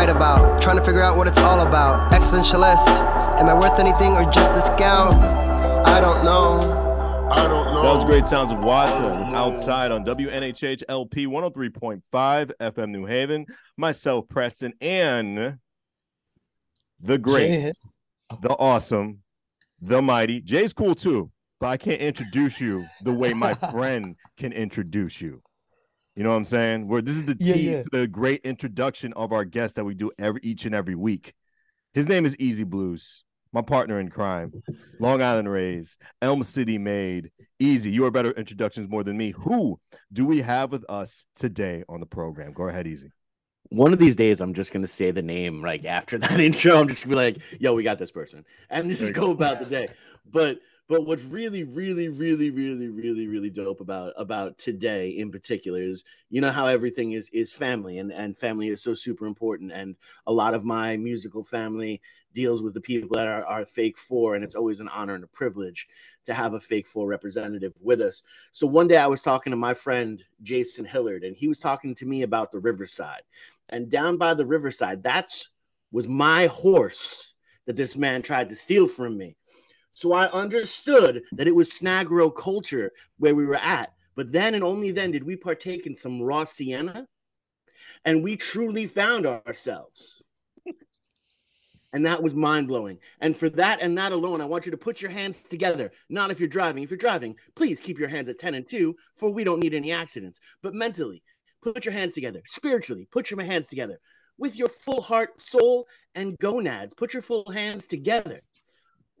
write about. Trying to figure out what it's all about. Existentialist. Am I worth anything or just a scout? I don't know. I don't know. That was great sounds of Watson Outside on WNHH LP 103.5 FM New Haven. Myself, Preston, and the great, the awesome, the mighty. Jay's cool too, but I can't introduce you the way my friend can introduce you. You know what I'm saying? Where this is the Yeah, tease yeah. to the great introduction of our guest that we do every each and every week. His name is EZ BlueZ, my partner in crime, Long Island Rays, Elm City made. Easy, you are better introductions more than me. Who do we have with us today on the program? Go ahead, Easy. One of these days, I'm just gonna say the name like after that intro. I'm just gonna be like, "Yo, we got this person," and just go about the day. But but what's really, really, really, really, really, really dope about about today in particular is you know how everything is is family, and and family is so super important. And a lot of my musical family deals with the people that are, are fake four, and it's always an honor and a privilege to have a fake four representative with us. So one day I was talking to my friend Jason Hillard, and he was talking to me about the Riverside. And down by the Riverside, that's was my horse that this man tried to steal from me. So I understood that it was snag row culture where we were at. But then and only then did we partake in some raw sienna, and we truly found ourselves. And that was mind blowing. And for that and that alone, I want you to put your hands together. Not if you're driving. If you're driving, please keep your hands at 10 and 2, for we don't need any accidents. But mentally, put your hands together. Spiritually, put your hands together. With your full heart, soul, and gonads, put your full hands together.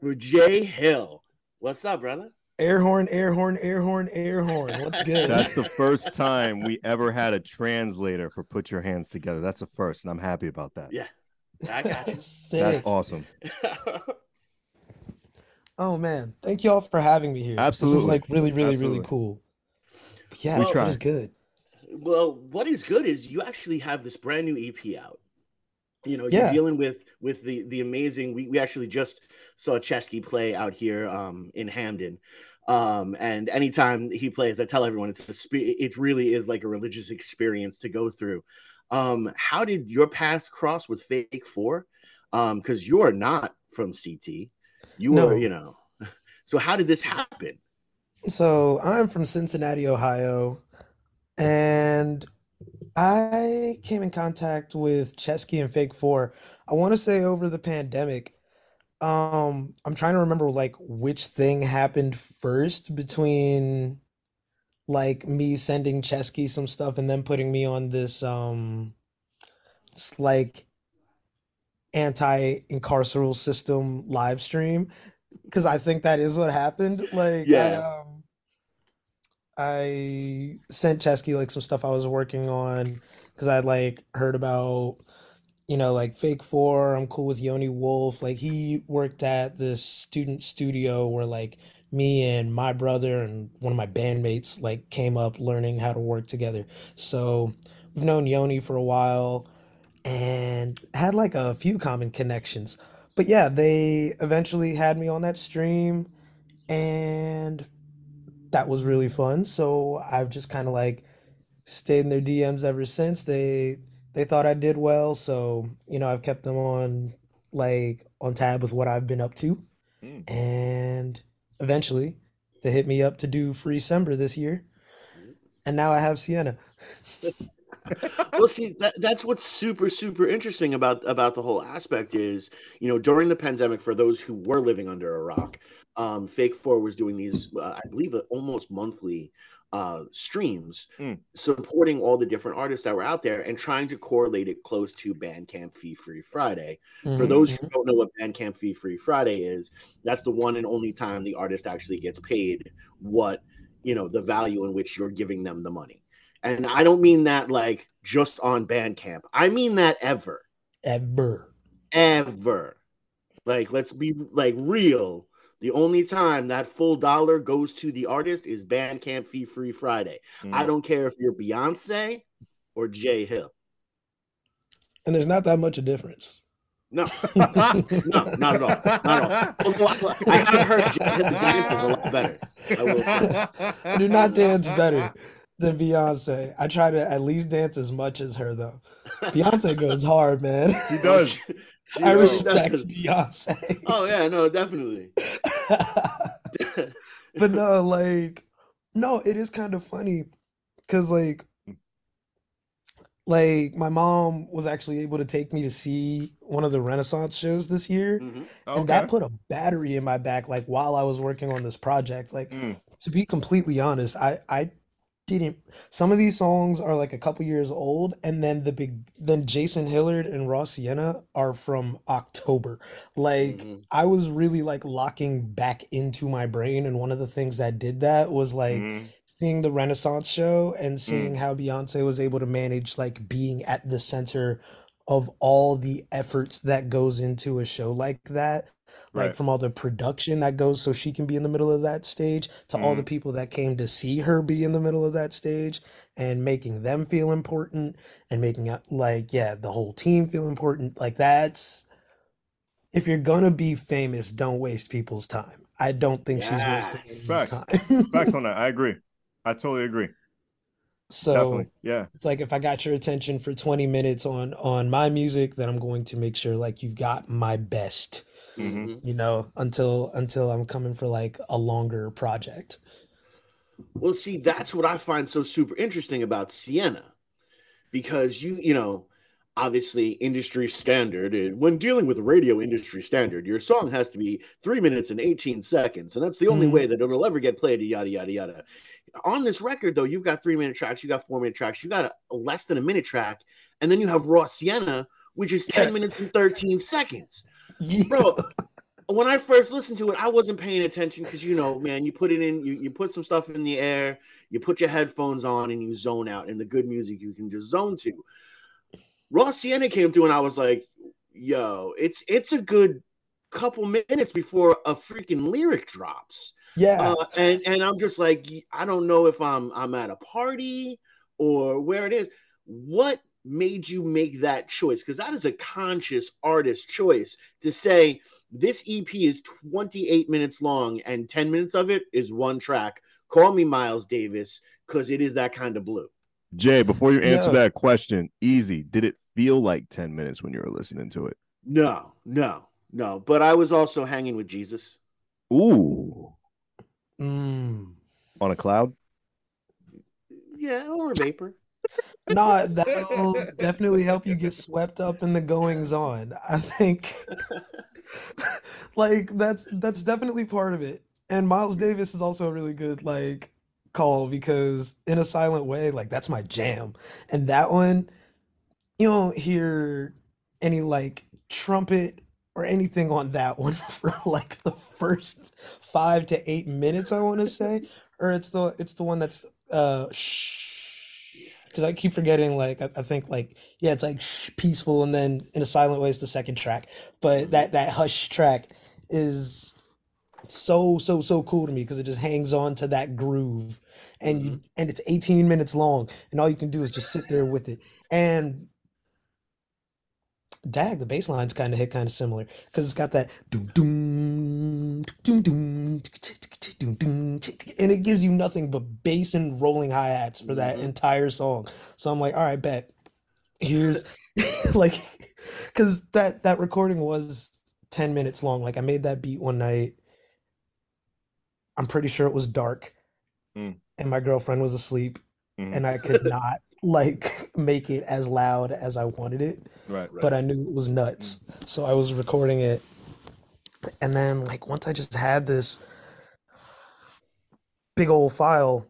For Jay Hill. What's up, brother? Air horn, air horn, air horn, air horn. What's good? That's the first time we ever had a translator for put your hands together. That's the first, and I'm happy about that. Yeah, I got you. That's awesome. Oh man, thank y'all for having me here. This Absolutely. is like really, really, Absolutely. really cool. Yeah, We it try. was good. well, what is good is you actually have this brand new EP out. You know, Yeah. you're dealing with with the the amazing. We we actually just saw Ceschi play out here um in Hamden. Um, and anytime he plays, I tell everyone it's a spe- it really is like a religious experience to go through. Um, how did your paths cross with Fake Four? Um, because you're not from CT, you No. were, you know. So how did this happen? So I'm from Cincinnati, Ohio, and I came in contact with Ceschi and Fake Four. I want to say over the pandemic. Um, I'm trying to remember like which thing happened first between like me sending Ceschi some stuff and then putting me on this um like anti-incarceral system live stream because I think that is what happened. Like I Yeah. um I sent Ceschi like some stuff I was working on because I'd like heard about you know like Fake Four. I'm cool with Yoni Wolf. Like he worked at this student studio where like me and my brother and one of my bandmates like came up learning how to work together. So we've known Yoni for a while and had like a few common connections. But yeah, they eventually had me on that stream and that was really fun. So I've just kind of like stayed in their DMs ever since. They they thought I did well, so you know, I've kept them on like on tab with what I've been up to. Mm. And eventually they hit me up to do Free December this year. And now I have Sienna. well see that, that's what's super super interesting about about the whole aspect is you know during the pandemic for those who were living under a rock um fake four was doing these uh, i believe uh, almost monthly uh streams Mm. supporting all the different artists that were out there and trying to correlate it close to bandcamp fee free friday for Mhm, those who don't know what bandcamp fee free friday is that's the one and only time the artist actually gets paid what you know the value in which you're giving them the money and I don't mean that like just on Bandcamp. I mean that ever, Ever. ever. Like, let's be like real. The only time that full dollar goes to the artist is Bandcamp fee free Friday. Mm. I don't care if you're Beyonce or Jay Hill. And there's not that much a difference. No, no, not at all. Not at all. Although I, I have heard Jay Hill dances a lot better. I will say. I do not dance better. Than Beyonce. I try to at least dance as much as her though. Beyonce goes hard, man. She does. She- she I really respect does. Beyonce. Oh yeah, no, definitely. but no, like, no, it is kind of funny because, like, like my mom was actually able to take me to see one of the Renaissance shows this year, Mhm. and that put a battery in my back, like while I was working on this project. Like, Mm. to be completely honest, I I didn't. Some of these songs are like a couple years old, and then the big then Jason Hillard and Raw Sienna are from October. Like Mhm. I was really like locking back into my brain, and one of the things that did that was like Mhm. seeing the Renaissance show and seeing how Beyonce was able to manage like being at the center of all the efforts that goes into a show like that. Like Right. from all the production that goes so she can be in the middle of that stage to all the mm-hmm. people that came to see her be in the middle of that stage and making them feel important and making it like yeah the whole team feel important like that's if you're gonna be famous don't waste people's time i don't think she's wasting Facts. time Facts on that. I agree. I totally agree. so Definitely. Yeah. it's like if i got your attention for 20 minutes on on my music then i'm going to make sure like you've got my best Mhm. Mhm. you know until until i'm coming for like a longer project Well, see, that's what I find so super interesting about Sienna, because you, you know, obviously industry standard. and When dealing with radio industry standard, your song has to be three minutes and eighteen seconds, and that's the only Mhm. way that it'll ever get played. Yada yada yada. On this record, though, you've got three minute tracks, you got four minute tracks, you got a, a less than a minute track, and then you have Raw Sienna, which is ten Yeah. minutes and thirteen seconds yeah. bro when i first listened to it i wasn't paying attention because you know man you put it in you, you put some stuff in the air you put your headphones on and you zone out and the good music you can just zone to. Raw sienna came through and i was like yo it's it's a good couple minutes before a freaking lyric drops. Yeah. Uh, and and i'm just like i don't know if i'm i'm at a party or where it is. What made you make that choice because that is a conscious artist choice to say this ep is 28 minutes long and 10 minutes of it is one track call me miles davis because it is that kind of blue Jay, before you answer Yeah. that question, easy. Did it feel like 10 minutes when you were listening to it? no no no but i was also hanging with jesus Ooh. Mm. On a cloud? yeah over vapor No, that'll definitely help you get swept up in the goings on. I think like that's that's definitely part of it. And Miles Davis is also a really good like call because in a silent way, like that's my jam. And that one, you don't hear any like trumpet or anything on that one for like the first five to eight minutes, I want to say. Or it's the it's the one that's uh shh because I keep forgetting like I, I think like yeah it's like shh, peaceful and then in a silent way it's the second track. But mm-hmm. that that hush track is so so so cool to me because it just hangs on to that groove. And you mm-hmm. and it's 18 minutes long and all you can do is just sit there with it. And Dag, the bass line's kind of hit kind of similar because it's got that doom doom doom doom doom doom and it gives you nothing but bass and rolling hi hats for that Mhm. entire song. So I'm like, all right, bet. Here's like, because that that recording was 10 minutes long. Like I made that beat one night. I'm pretty sure it was dark, Mm. and my girlfriend was asleep, Mhm. and I could not like make it as loud as I wanted it Right. Right. but I knew it was nuts. So I was recording it. And then like once I just had this big old file,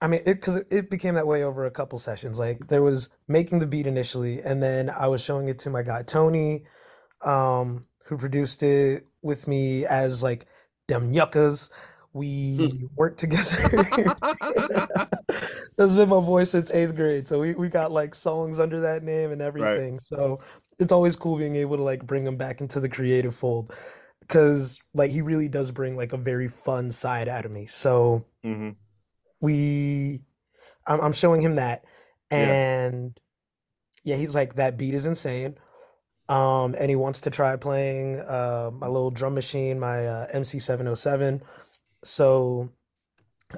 I mean it cuz it became that way over a couple sessions. Like there was making the beat initially and then I was showing it to my guy Tony um who produced it with me as like them yuccas. We worked together. That's been my voice since eighth grade. So we, we got like songs under that name and everything. So it's always cool being able to like bring him back into the creative fold because like he really does bring like a very fun side out of me. So hmm we I'm, I'm showing him that Yeah. and yeah he's like that beat is insane um and he wants to try playing uh my little drum machine my uh, MC707 so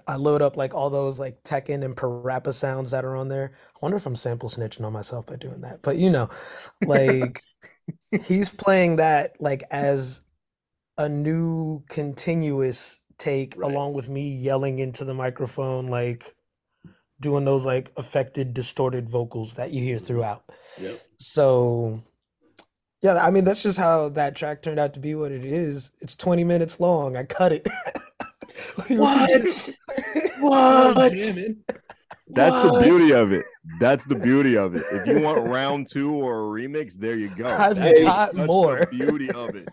I load up like all those like Tekken and Parappa sounds that are on there. I wonder if I'm sample snitching on myself by doing that. But you know, like he's playing that like as a new continuous take Right. along with me yelling into the microphone like doing those like affected distorted vocals that you hear mm-hmm. throughout. Yep. So yeah, I mean that's just how that track turned out to be what it is. It's 20 minutes long. I cut it. We were What? just- What? That's the beauty of it. That's the beauty of it. If you want round two or a remix, there you go. I've That is got more. The beauty of it.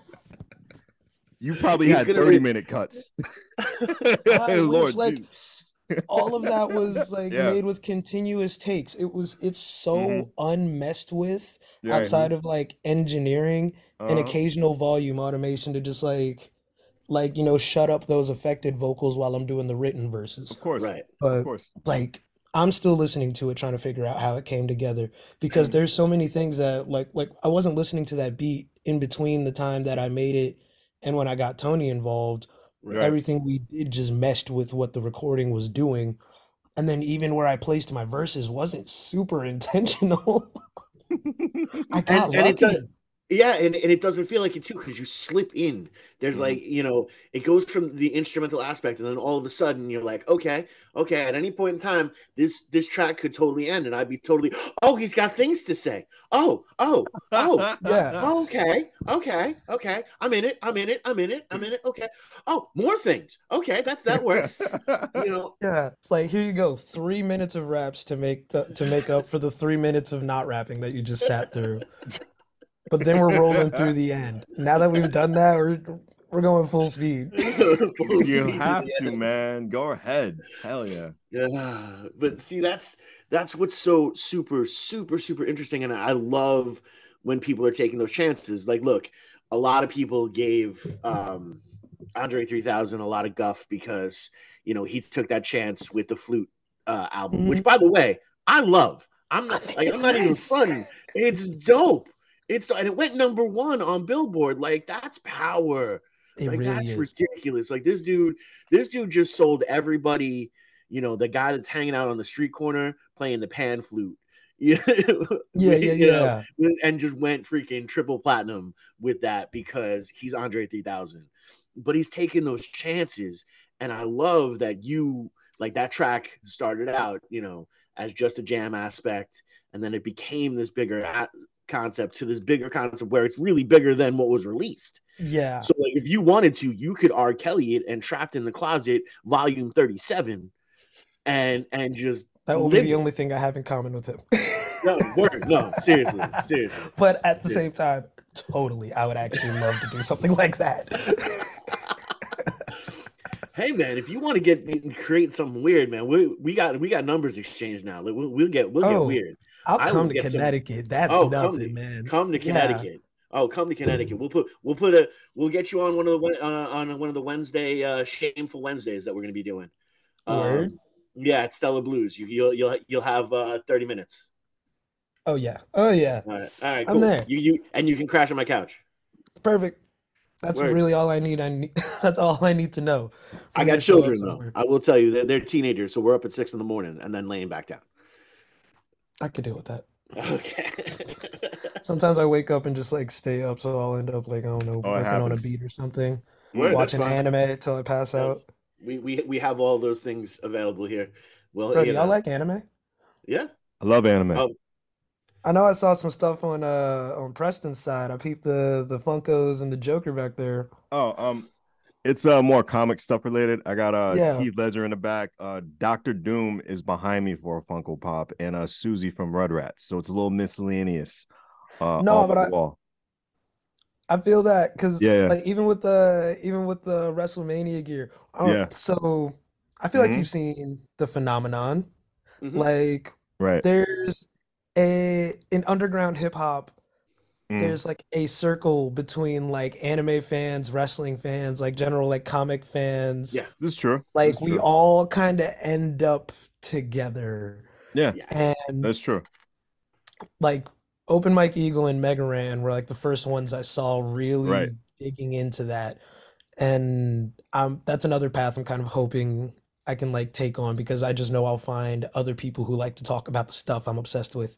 You probably He's had 30 re- minute cuts. I Lord, wish, like, all of that was like Yeah. made with continuous takes. It was it's so Mhm. unmessed with Yeah, outside of like engineering and uh-huh. occasional volume automation to just like like you know shut up those affected vocals while I'm doing the written verses. Of course. Right. But Of course. like I'm still listening to it trying to figure out how it came together because there's so many things that like like I wasn't listening to that beat in between the time that I made it and when I got Tony involved Right. everything we did just meshed with what the recording was doing and then even where I placed my verses wasn't super intentional I got And- and it lucky does- Yeah, and, and it doesn't feel like it too because you slip in. There's Mhm. like, you know, it goes from the instrumental aspect, and then all of a sudden you're like, okay, okay, at any point in time, this this track could totally end, and I'd be totally, oh, he's got things to say. Oh, oh, oh, yeah oh, okay, okay, okay. I'm in it, I'm in it, I'm in it, I'm in it. Okay. Oh, more things. Okay, that that works. You know, yeah it's like here you go 3 minutes of raps to make uh, to make up for the 3 minutes of not rapping that you just sat through but then we're rolling through the end now that we've done that we're we're going full speed full you speed have the to, man. Go ahead. Hell yeah. Yeah, but see, that's that's what's so super, super, super interesting, and I love when people are taking those chances. Like, look, a lot of people gave um, Andre 3000 a lot of guff because you know he took that chance with the flute uh, album, which, by the way, I love. I'm not, like, I'm it's not even funny. It's dope. It's and it went number one on Billboard. Like, that's power it like really that's is ridiculous. Like this dude, this dude just sold everybody, you know, the guy that's hanging out on the street corner playing the pan flute. Yeah, yeah yeah know, yeah and just went freaking triple platinum with that because he's Andre 3000. But he's taking those chances. And I love that you like that track started out, you know, as just a jam aspect. And then it became this bigger concept to this bigger concept where it's really bigger than what was released. yeah So like if you wanted to, you could R. Kelly it and trapped in the closet, volume 37, and and just that will be the it. only thing I have in common with him no, word, no, seriously, seriously. but at the Yeah. same time totally I would actually love to do something like that Hey man, if you want to get create something weird, man, we we got we got numbers exchanged now. Like, we'll, we'll get we'll Oh, get weird. I'll I come to get some- Connecticut that's Oh, come nothing to- man Come to Yeah. Connecticut. Oh, come to Connecticut. We'll put we'll put a we'll get you on one of the uh, on one of the Wednesday uh, shameful Wednesdays that we're gonna be doing. Word? Um, yeah, at Stella Blues. You, you'll you'll you'll have uh, thirty minutes. oh yeah oh yeah All right, all right, I'm there. You you and you can crash on my couch. Perfect. That's Word. really all I need. I need. That's all I need to know. I got to children though. somewhere. I will tell you, they're, they're teenagers, so we're up at six in the morning and then laying back down. I could deal with that. Okay. Sometimes I wake up and just like stay up, so I'll end up like I don't know, Oh, it working on a happens. beat or something, Word, that's watching fine. anime till I pass out. That's- we, we we have all those things available here. Well, Bro, do you y'all know, like anime? yeah. I love anime. Oh. I know I saw some stuff on uh on Preston's side. I peeped the the Funkos and the Joker back there. Oh, um, it's uh more comic stuff related. I got uh Yeah. Heath Ledger in the back. Uh, Doctor Doom is behind me for a Funko Pop, and uh Susie from Rugrats. So it's a little miscellaneous. Uh, No, but I- wall. I feel that because Yeah, yeah. like even with the even with the WrestleMania gear, uh, Yeah. So I feel like Mhm. you've seen the phenomenon. Mhm. Like Right. there's a in underground hip hop Mm. there's like a circle between like anime fans, wrestling fans, like general like comic fans. Yeah. This is true. Like That's we true. all kind of end up together. Yeah, Yeah. And that's true. like Open Mike Eagle and Mega Ran were like the first ones I saw really Right. digging into that. And um that's another path I'm kind of hoping I can like take on because I just know I'll find other people who like to talk about the stuff I'm obsessed with.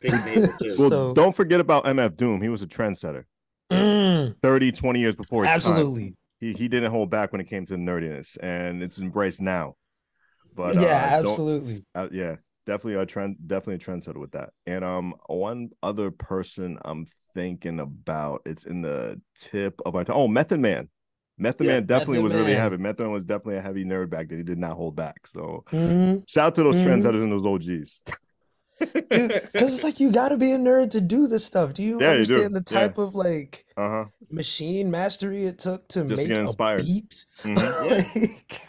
Big Mabel, too. Well, So- don't forget about MF Doom. He was a trendsetter. Mm, 30, 20 years before his time. absolutely. He he didn't hold back when it came to nerdiness, and it's embraced now. But yeah, uh, absolutely. uh, yeah, definitely a trend, definitely a trendsetter with that. And um, one other person I'm thinking about, it's in the tip of my tongue. Oh, Method Man. Method Yeah, Man definitely Method was really heavy. Method Man was definitely a heavy nerd back then. He did not hold back. So Mhm. shout out to those Mhm. trendsetters and those OGs. Dude, because it's like you got to be a nerd to do this stuff. Do you Yeah, you do. understand the Yeah. type of like uh huh. machine mastery it took to Just to make get a inspired. beat? Mhm. Like,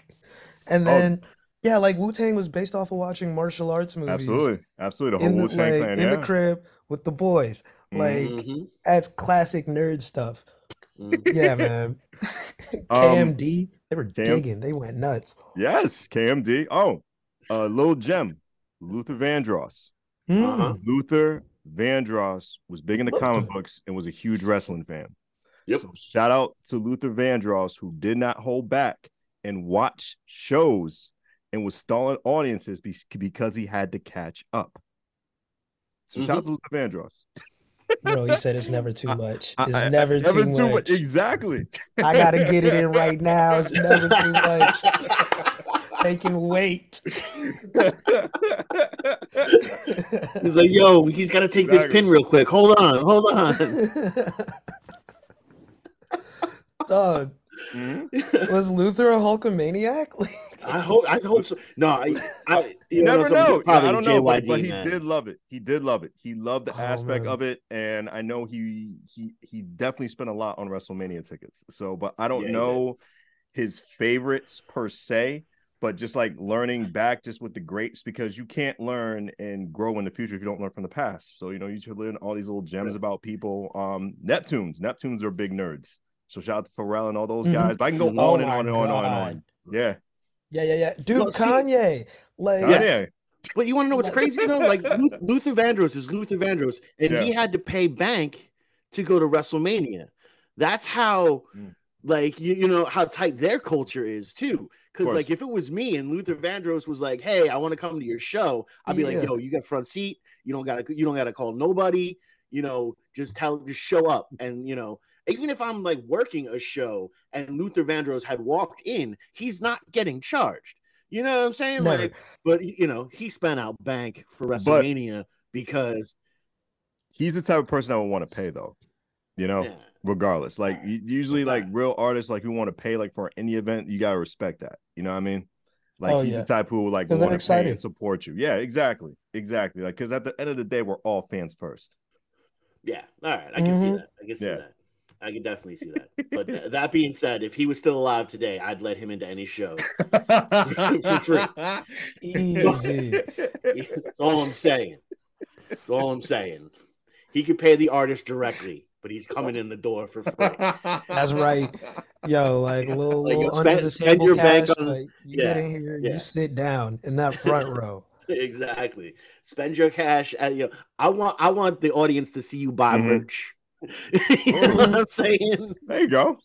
and Oh. then yeah, like Wu Tang was based off of watching martial arts movies Absolutely, absolutely. The whole in the Wu Tang like clan. in Yeah. the crib with the boys. Like Mhm, that's classic nerd stuff. mhm. Yeah, man. Um, KMD, they were KM digging. They went nuts. Yes, KMD. Oh, uh, Lil Gem, Luther Vandross. Uh-huh. Mm. Luther Vandross was big into comic books and was a huge wrestling fan. Yep. So shout out to Luther Vandross who did not hold back and watch shows and was stalling audiences be- because he had to catch up. So shout out to Luther Vandross. Bro, he said it's never too much. I- It's I- I- never, too, much. Exactly. I gotta get it in right now. It's never too much. They can wait. He's like, yo, he's got to take this pin real quick. Hold on, hold on. Dog, Mhm. was Luther a Hulkamaniac? I hope, I hope so. No, I, I you You know, never know. probably I don't know, but, JYD, but he did love it. He did love it. He loved the Oh, aspect man. of it, and I know he he he definitely spent a lot on WrestleMania tickets. So, but I don't Yeah, he know his favorites per se. But just like learning back, just with the greats, because you can't learn and grow in the future if you don't learn from the past. So you know you should learn all these little gems about people. Um, Neptunes, Neptunes are big nerds. So shout out to Pharrell and all those Mhm. guys. But I can go Mhm. on Oh and on and on and on and on. Yeah, Yeah, yeah, yeah. Dude, Well, see- Kanye. Like, yeah. yeah. But you want to know what's crazy though? Like Luther Vandross is Luther Vandross, and he had to pay bank to go to WrestleMania. That's how, Mm. Like you, you know how tight their culture is too. Because like if it was me and Luther Vandross was like, "Hey, I want to come to your show," I'd be Yeah. like, "Yo, you got front seat. You don't gotta you don't gotta call nobody. You know, just tell just show up." And you know, even if I'm like working a show and Luther Vandross had walked in, he's not getting charged. You know what I'm saying? Never. Like, but you know, he spent out bank for WrestleMania because He's the type of person I would want to pay though. You know, yeah, regardless. Like usually, like real artists, like who want to pay like for any event, you gotta respect that. You know what I mean? Like Oh, he's yeah. the type who like 'Cause they're want to pay and support you. Yeah, exactly, exactly. Like because at the end of the day, we're all fans first. yeah. All right, I can see Mhm. that. I can see Yeah. that. I can definitely see that. But th- that being said, if he was still alive today, I'd let him into any show. For free. easy. That's all I'm saying. That's all I'm saying. He could pay the artist directly, but he's coming in the door for free. That's right. Yo, like a little, Like, little spend- under the spend table your bank on- like you yeah, get in here, yeah. you sit down in that front row. exactly. Spend your cash at you. Know, I want I want the audience to see you buy Mhm. merch. you know what I'm saying? there you go.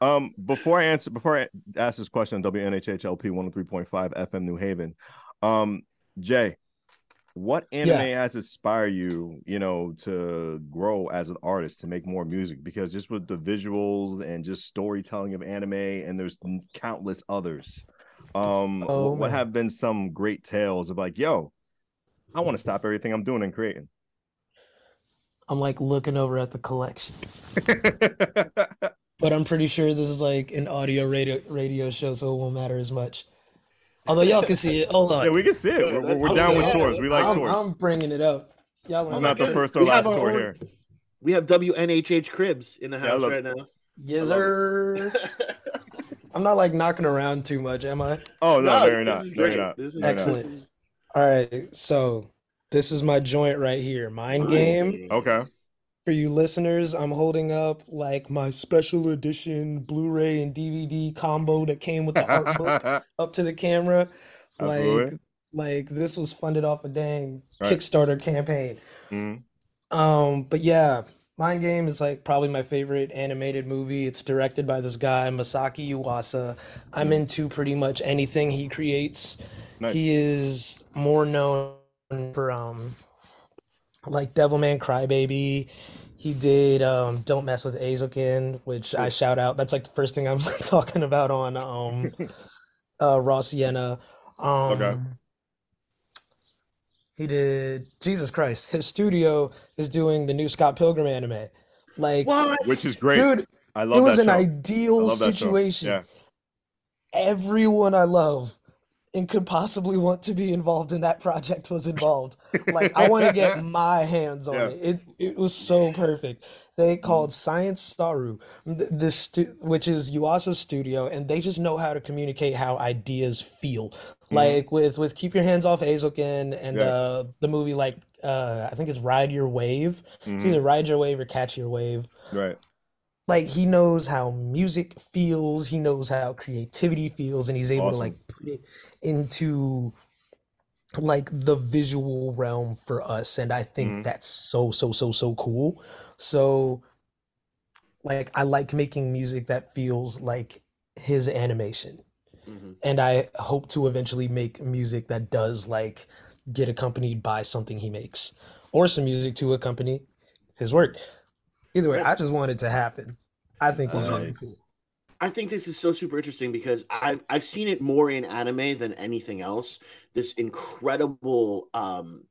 Um, before I answer, before I ask this question on WNHHLP 103.5 FM New Haven, um, Jay, what anime has inspired you, you know, to grow as an artist to make more music? Because just with the visuals and just storytelling of anime, and there's countless others. Um, Oh, what, what man. have been some great tales of like, yo, I want to stop everything I'm doing and creating? I'm like looking over at the collection, but I'm pretty sure this is like an audio radio radio show, so it won't matter as much. Although y'all can see it. Hold on. yeah, we can see it. We're, we're, we're down with tours. We like I'm, tours. I'm bringing it up. Y'all I'm not the first or We last have our tour own- here. We have WNHH Cribs in the Yeah, house love- right now. Yes, I love sir. I'm not like knocking around too much, am I? Oh no, no, you're this not. is great. not. This is No, you're. Excellent. All right, so this is my joint right here, Mind Game. Okay. For you listeners, I'm holding up like my special edition Blu-ray and DVD combo that came with the art book up to the camera. Like, Absolutely. like this was funded off a dang Right. Kickstarter campaign. Mhm. Um, but yeah, Mind Game is like probably my favorite animated movie. It's directed by this guy, Masaki Yuasa. I'm into pretty much anything he creates. Nice. He is more known for um like Devilman Crybaby. He did um Don't Mess with Eizouken, which I shout out. That's like the first thing I'm talking about on um uh Raw Sienna. Um Okay. he did Jesus Christ. His studio is doing the new Scott Pilgrim anime. Like What? Which is great. dude, I love it was an show. Ideal love that show. situation. Yeah. Everyone I love and could possibly want to be involved in that project was involved. Like I want to get my hands on Yeah. it. It it was so perfect. They called Science Saru, th- this stu- which is Yuasa's studio, and they just know how to communicate how ideas feel. Like with with Keep Your Hands Off Eizouken and Yeah. uh the movie like uh I think it's Ride Your Wave. It's Mhm. either Ride Your Wave or Catch Your Wave Right. Like he knows how music feels he knows how creativity feels and he's able to like put it into like the visual realm for us and i think Mhm. that's so so so so cool so like i like making music that feels like his animation Mhm. and i hope to eventually make music that does like get accompanied by something he makes or some music to accompany his work either way i just want it to happen. I think he's really cool. I think this is so super interesting because I've I've seen it more in anime than anything else. This incredible um,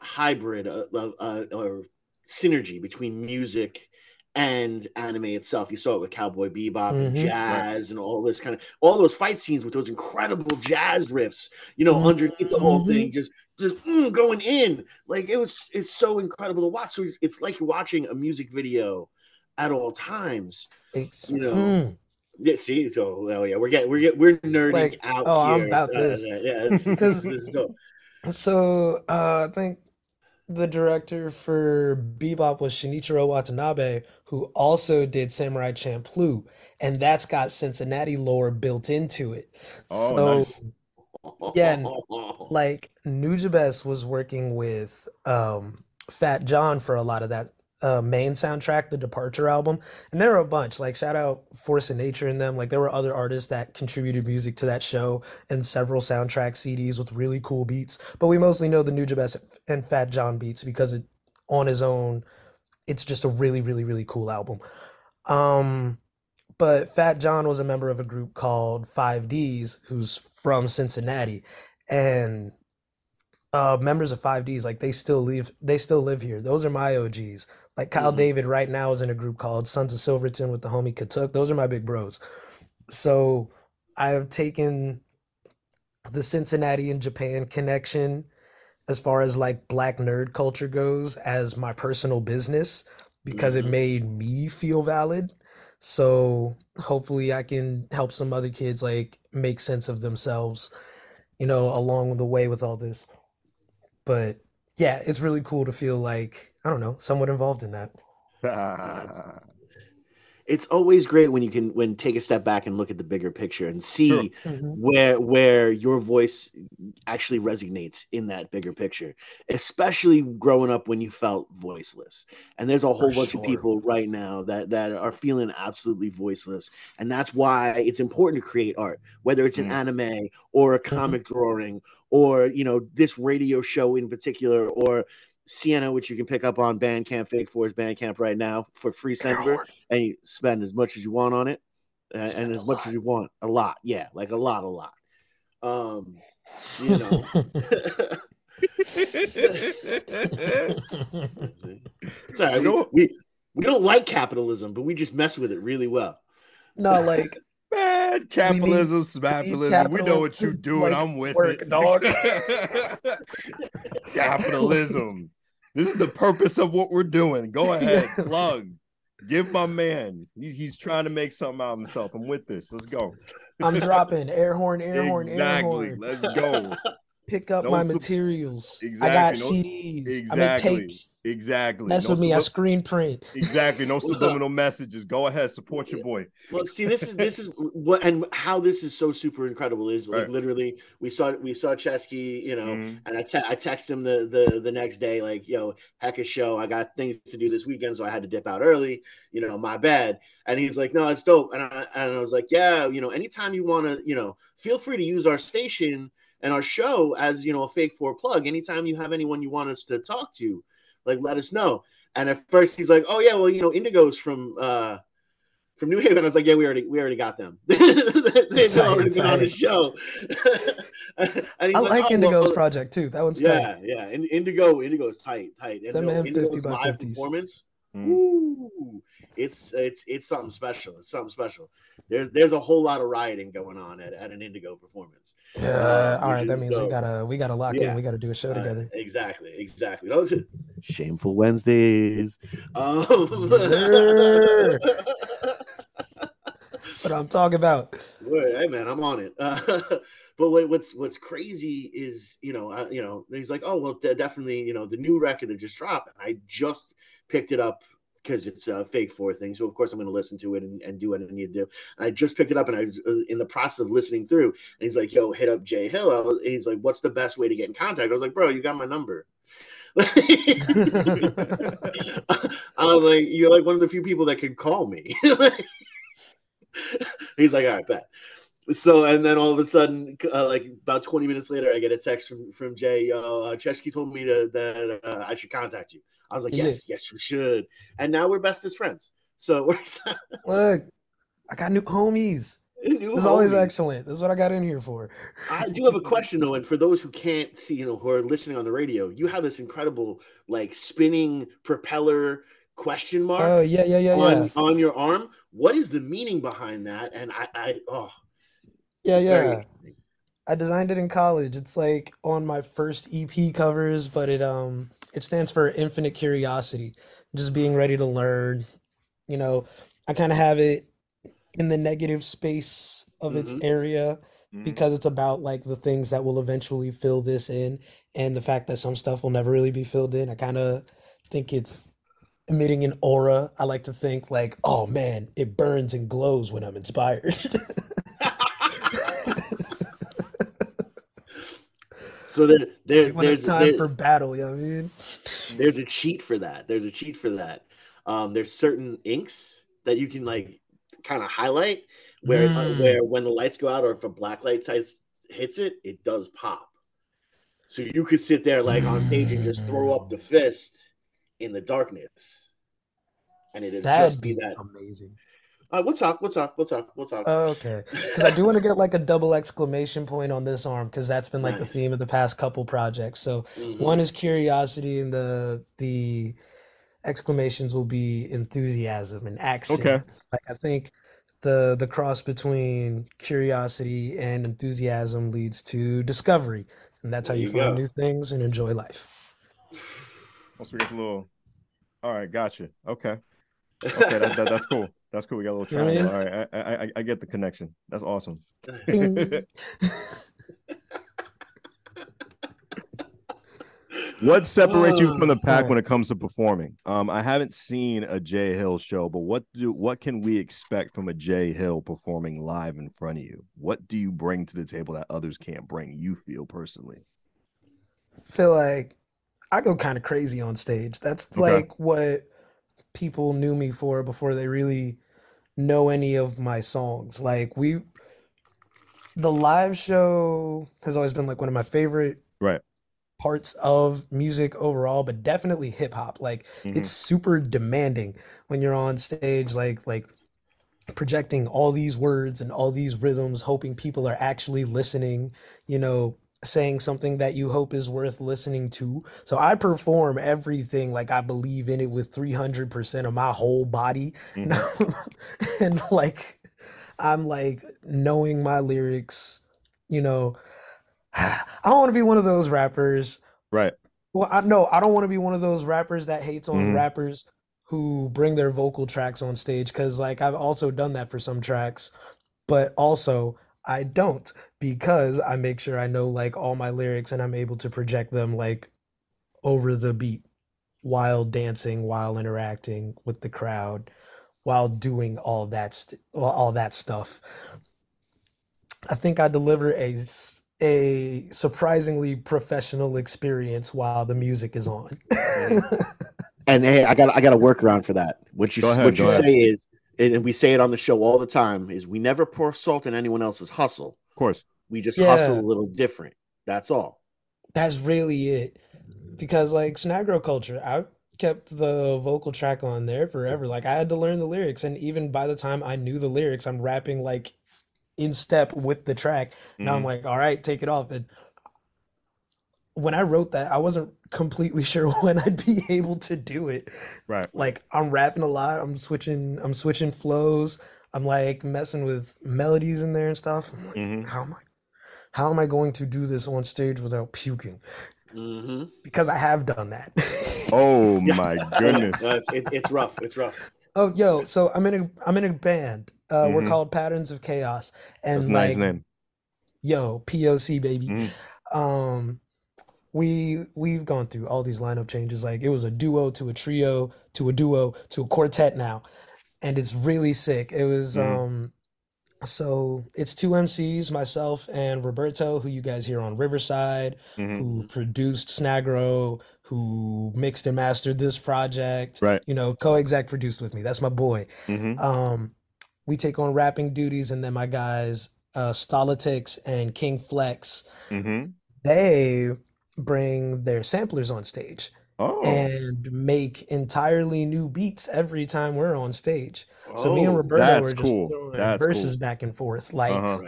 hybrid of, of, uh, or synergy between music and anime itself. You saw it with Cowboy Bebop and Mhm. jazz and all this kind of all those fight scenes with those incredible jazz riffs. You know, Mhm. underneath the whole Mhm. thing, just just mm, going in. Like it was. It's so incredible to watch. So it's, it's like you're watching a music video at all times. It's- You know, mm. Yeah, see, so oh yeah, we're getting we're getting we're nerding Like, out oh, I'm about Uh, this. yeah, this, this, this is dope. So uh, I think the director for Bebop was Shinichiro Watanabe, who also did Samurai Champloo, and that's got Cincinnati lore built into it. Oh, so nice. Yeah, and, like Nujabes was working with um, Fat Jon for a lot of that uh, main soundtrack, the Departure album, and there were a bunch. Like shout out Force of Nature in them. Like there were other artists that contributed music to that show and several soundtrack CDs with really cool beats. But we mostly know the New Nujabes and Fat Jon beats because it on his own, it's just a really, really, really cool album. Um, but Fat Jon was a member of a group called Five Deez, who's from Cincinnati, and uh, members of Five Deez like they still live they still live here. Those are my OGs. Like Kyle Mhm. David right now is in a group called Sons of Silverton with the homie Katuk. Those are my big bros. So I have taken the Cincinnati and Japan connection as far as like black nerd culture goes as my personal business because it Mhm. made me feel valid. So hopefully I can help some other kids like make sense of themselves, you know, along the way with all this. But yeah, it's really cool to feel like, I don't know, somewhat involved in that. it's always great when you can when take a step back and look at the bigger picture and see Sure. where where your voice actually resonates in that bigger picture especially growing up when you felt voiceless and there's a whole For bunch sure. of people right now that that are feeling absolutely voiceless and that's why it's important to create art whether it's an Mm. anime or a comic drawing or you know this radio show in particular or Sienna, which you can pick up on Bandcamp, Fake Fours Bandcamp right now for free December, and you spend as much as you want on it, uh, and as much lot. as you want, a lot, yeah, like a lot, a lot. Um, you know, it's all right. You know- We, we we don't like capitalism, but we just mess with it really well. no, like Bad capitalism, smapilism. We know what you to, doing. like, I'm with work, it. dog. capitalism. This is the purpose of what we're doing. Go ahead, Yeah. plug. Give my man. He- he's trying to make something out of himself. I'm with this. Let's go. I'm dropping air horn, air horn, air horn. exactly. horn. Let's go. pick up No my sub- materials. I got no- CDs. I make tapes. Exactly. Mess No with me. I screen print. exactly. No subliminal messages. Go ahead. Support your boy. Well, see, this is this is what and how this is so super incredible is like Right. literally we saw we saw Ceschi, you know, Mhm. and I te- I text him the the the next day like, yo, heck a show. I got things to do this weekend, so I had to dip out early. You know, my bad. And he's like, no, it's dope. And I and I was like, yeah, you know, anytime you want to, you know, feel free to use our station and our show as you know a fake four plug. Anytime you have anyone you want us to talk to, like let us know. And at first he's like, oh yeah, well, you know, Indigo's from uh from New Haven. I was like, yeah, we already we already got them. They've already been on the show. and he's I like "Oh, Indigo's project too. That one's tight. Yeah, yeah. Indigo, Indigo is tight, tight. And Them no, M50 by 50s. performance. Mm. Woo, it's it's it's something special. It's something special. There's there's a whole lot of rioting going on at, at an Indigo performance. Yeah. Uh, all right. that That is means we gotta we gotta lock Yeah. in. We gotta do a show Uh, together. exactly, exactly. Those are shameful Wednesdays. Um, That's what I'm talking about. Word, hey man, I'm on it. Uh, but what's what's crazy is you know uh, you know he's like oh well de- definitely you know the new record that just dropped. I just picked it up because it's a fake four thing. So of course I'm going to listen to it and, and do what I need to do. And I just picked it up and I was uh, in the process of listening through. And he's like, "Yo, hit up Jay Hill." Was, he's like, "What's the best way to get in contact?" I was like, "Bro, you got my number." I was like, "You're like one of the few people that can call me." he's like, "All right, bet." So and then all of a sudden, uh, like about 20 minutes later, I get a text from from Jay. Uh, Ceschi told me to, that uh, I should contact you. I was like, Yeah. yes, yes, you should. And now we're bestest friends. So we're Look, I got new homies. new This is always excellent. This is what I got in here for. I do have a question though, and for those who can't see, you know, who are listening on the radio, you have this incredible like spinning propeller question mark Oh yeah, yeah, yeah, on, yeah, on your arm. What is the meaning behind that? And I, I oh, yeah, yeah. I designed it in college. It's like on my first EP covers, but it um it stands for infinite curiosity, just being ready to learn. You know, I kind of have it in the negative space of its Mhm. area Mhm. because it's about like the things that will eventually fill this in and the fact that some stuff will never really be filled in. I kind of think it's emitting an aura. I like to think like, oh man, it burns and glows when I'm inspired. so there, there there's time there- for battle, you know what I mean? there's a cheat for that. There's a cheat for that. Um, there's certain inks that you can like kind of highlight where uh, Mm. where when the lights go out or if a black light size hits it, it does pop. So you could sit there like on stage and just throw up the fist in the darkness, and it'd That'd just be be that. amazing. Uh, we'll talk. We'll talk. We'll talk. We'll talk. Okay, because I do want to get like a double exclamation point on this arm because that's been like the theme of the past couple projects. So Mhm. one is curiosity, and the the exclamations will be enthusiasm and action. Okay. Like I think the the cross between curiosity and enthusiasm leads to discovery, and that's how you you find go. new things and enjoy life. Once we get a little. All right, gotcha. Okay. Okay, that, that, that's cool. That's cool. We got a little You know what All right, I, I I I get the connection. That's awesome. What separates you from the pack Oh. when it comes to performing? Um, I haven't seen a Jay Hill show, but what do what can we expect from a Jay Hill performing live in front of you? What do you bring to the table that others can't bring? You feel personally. feel like I go kind of crazy on stage. That's Okay. like what people knew me for before they really know any of my songs. Like we the live show has always been like one of my favorite Right. parts of music overall, but definitely hip hop. Like Mhm. it's super demanding when you're on stage like like projecting all these words and all these rhythms hoping people are actually listening, you know, saying something that you hope is worth listening to. So I perform everything like I believe in it with 300% of my whole body. and like I'm like knowing my lyrics, you know, I don't want to be one of those rappers Right. well, I no, I don't want to be one of those rappers that hates on Mhm. rappers who bring their vocal tracks on stage because like I've also done that for some tracks, but also I don't because I make sure I know like all my lyrics and I'm able to project them like over the beat while dancing, while interacting with the crowd, while doing all that st- all that stuff. I think I deliver a a surprisingly professional experience while the music is on. and hey, I got I got a workaround for that. What you ahead, what you ahead. say is, and we say it on the show all the time, is we never pour salt in anyone else's hustle. Of course. We just Yeah. hustle a little different. That's all. That's really it. Because like Snagro culture, I kept the vocal track on there forever. Like I had to learn the lyrics, and even by the time I knew the lyrics, I'm rapping like in step with the track. Now I'm Mhm. like, all right, take it off. And when I wrote that, I wasn't completely sure when I'd be able to do it. Right. Like I'm rapping a lot. I'm switching. I'm switching flows. I'm like messing with melodies in there and stuff. I'm like, Mhm. how am I? How am I going to do this on stage without puking? Mm-hmm. Because I have done that. Oh my goodness. it's, it's it's rough. It's rough. Oh, yo, so I'm in a I'm in a band. Uh, we're Mhm. called Patterns of Chaos, and That's a nice like, name. yo, POC baby. Mhm. Um, we we've gone through all these lineup changes. Like it was a duo to a trio to a duo to a quartet now, and it's really sick. It was Mhm. um, so it's two MCs, myself and Roberto, who you guys hear on Riverside, Mhm. who produced Snagro, who mixed and mastered this project. Right. You know, co-exec produced with me. That's my boy. Mhm. Um, we take on rapping duties, and then my guys, uh, Stolitix and King Flex, Mhm. they bring their samplers on stage Oh. and make entirely new beats every time we're on stage. So me and Oh, Roberto that's are just cool. throwing That's verses cool. back and forth, like Uh-huh.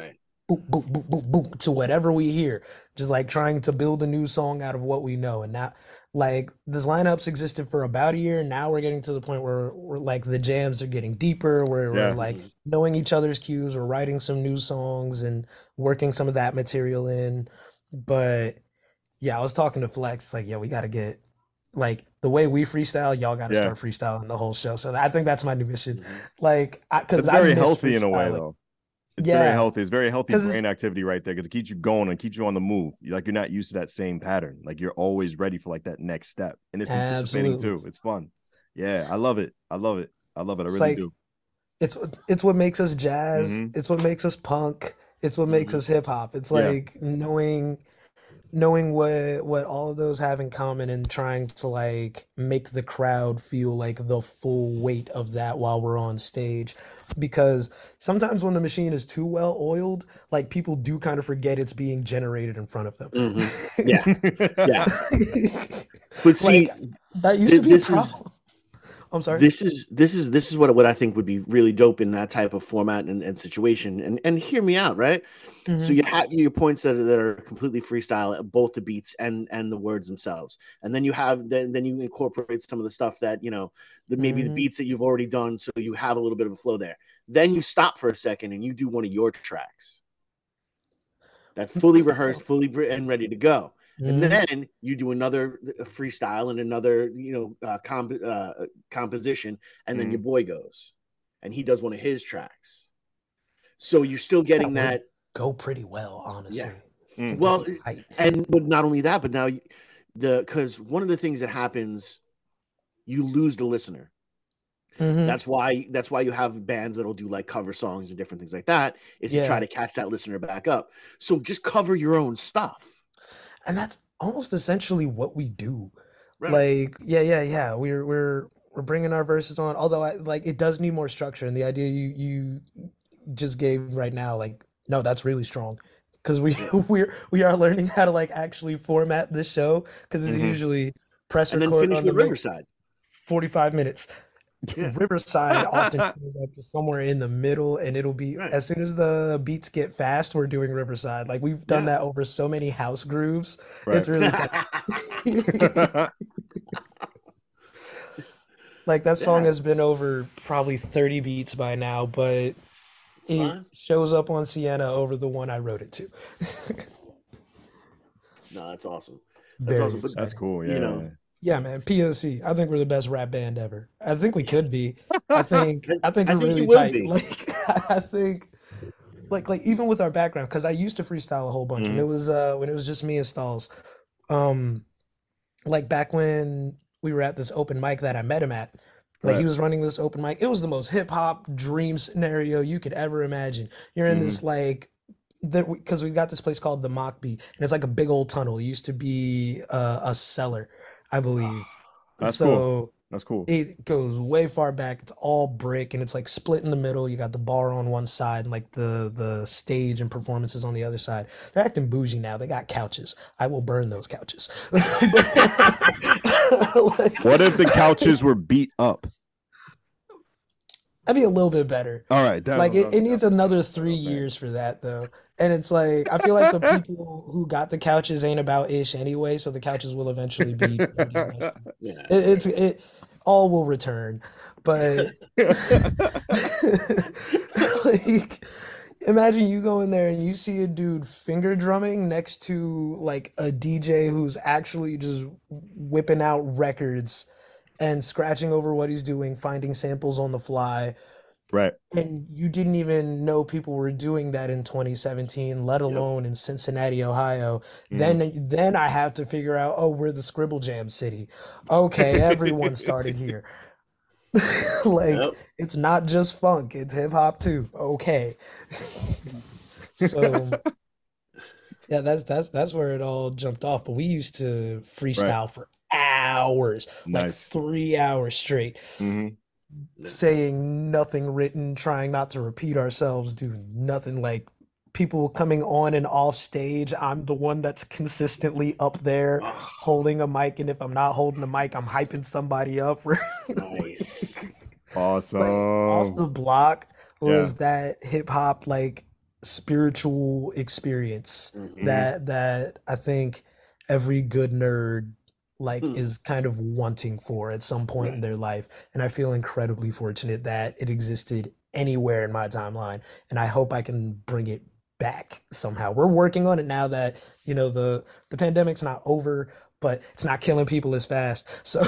boop, boop, boop, boop, boop, to whatever we hear. Just like trying to build a new song out of what we know. And now, like, this lineups existed for about a year. Now we're getting to the point where we're like the jams are getting deeper, where Yeah. we're like knowing each other's cues, we're writing some new songs and working some of that material in. But yeah, I was talking to Flex, it's like, yeah, we got to get like the way we freestyle, y'all got to Yeah. start freestyling the whole show. So I think that's my new mission. Mhm. like, because It's I very miss healthy in a way, though. It's very healthy. It's very healthy brain activity right there because it keeps you going and keeps you on the move. You're like you're not used to that same pattern. Like you're always ready for like that next step, and it's anticipating too. It's fun. Yeah, I love it. I love it. I love it. I It's really like- do. it's it's what makes us jazz. Mhm. It's what makes us punk. It's what makes Mhm. us hip hop. It's Yeah. like knowing knowing what what all of those have in common and trying to like make the crowd feel like the full weight of that while we're on stage. Because sometimes when the machine is too well oiled, like people do kind of forget it's being generated in front of them. Mhm. Yeah. Yeah. But see, that used to be a this is- problem. I'm sorry. this is this is this is what what I think would be really dope in that type of format and, and situation. And and hear me out, right? So Mhm. you have your points that are, that are completely freestyle, both the beats and and the words themselves, and then you have then then you incorporate some of the stuff that you know the maybe the Mhm. beats that you've already done, so you have a little bit of a flow there. Then you stop for a second and you do one of your tracks. That's fully rehearsed, fully and ready to go. And Mhm. then you do another uh, freestyle and another you know uh, comp- uh, composition, and then your boy goes, and he does one of his tracks. So you're still getting would- that go pretty well, honestly. Yeah. Mm. Well, that'd be tight. and but not only that, but now you- the because one of the things that happens, you lose the listener. Mhm. That's why that's why you have bands that'll do like cover songs and different things like that, is to try to catch that listener back up. So just cover your own stuff. And that's almost essentially what we do. Right. Like, yeah, yeah, yeah. We're we're we're bringing our verses on. Although, I like it does need more structure. And the idea you you just gave right now, like, no, that's really strong. Because we we're we are learning how to like actually format this show. Because it's Mhm. usually press and then record finish on the Riverside. forty five minutes. Yeah. Riverside often shows up somewhere in the middle, and it'll be Right. as soon as the beats get fast, we're doing Riverside. Like we've done Yeah. that over so many house grooves. Right. It's really tough. Like that song Yeah. has been over probably 30 beats by now, but It's it fine. shows up on Sienna over the one I wrote it to. No, that's awesome. That's Very awesome, but That's exciting. cool. You Yeah. know, Yeah, man. POC. I think we're the best rap band ever. I think we could be. I think I think I we're think really tight. be. Like I think like like even with our background because I used to freestyle a whole bunch when Mhm. it was uh when it was just me and Stalls. Um like back when we were at this open mic that I met him at. Like he was running this open mic. It was the most hip hop dream scenario you could ever imagine. You're in Mm-hmm. this like that because we got this place called the Mockbee, and it's like a big old tunnel. It used to be uh, a cellar, I believe. That's so cool. That's cool. it goes way far back. It's all brick and it's like split in the middle. You got the bar on one side and like the the stage and performances on the other side. They're acting bougie now. They got couches. I will burn those couches. Like, What if the couches were beat up? that'd be a little bit better. All right. that- Like it, it needs another three years for that though. And it's like I feel like the people who got the couches ain't about ish anyway, so the couches will eventually be. be it, it's it all will return, but like imagine you go in there and you see a dude finger drumming next to like a DJ who's actually just whipping out records and scratching over what he's doing, finding samples on the fly. Right. And you didn't even know people were doing that in 2017, let alone in Cincinnati, Ohio. Mm. Then then I have to figure out, oh, we're the Scribble Jam city. Okay, everyone started here. like Yep. it's not just funk, it's hip hop too. Okay. so yeah, that's that's that's where it all jumped off. But we used to freestyle for hours, like three hours straight saying nothing written, trying not to repeat ourselves, doing nothing like people coming on and off stage. I'm the one that's consistently up there holding a mic, and if I'm not holding a mic, I'm hyping somebody up. nice. Awesome. Like, off the block Yeah. was that hip hop like spiritual experience Mhm. that that I think every good nerd like Hmm. is kind of wanting for at some point in their life and I feel incredibly fortunate that it existed anywhere in my timeline and I hope I can bring it back somehow. We're working on it now that you know the the pandemic's not over but it's not killing people as fast. So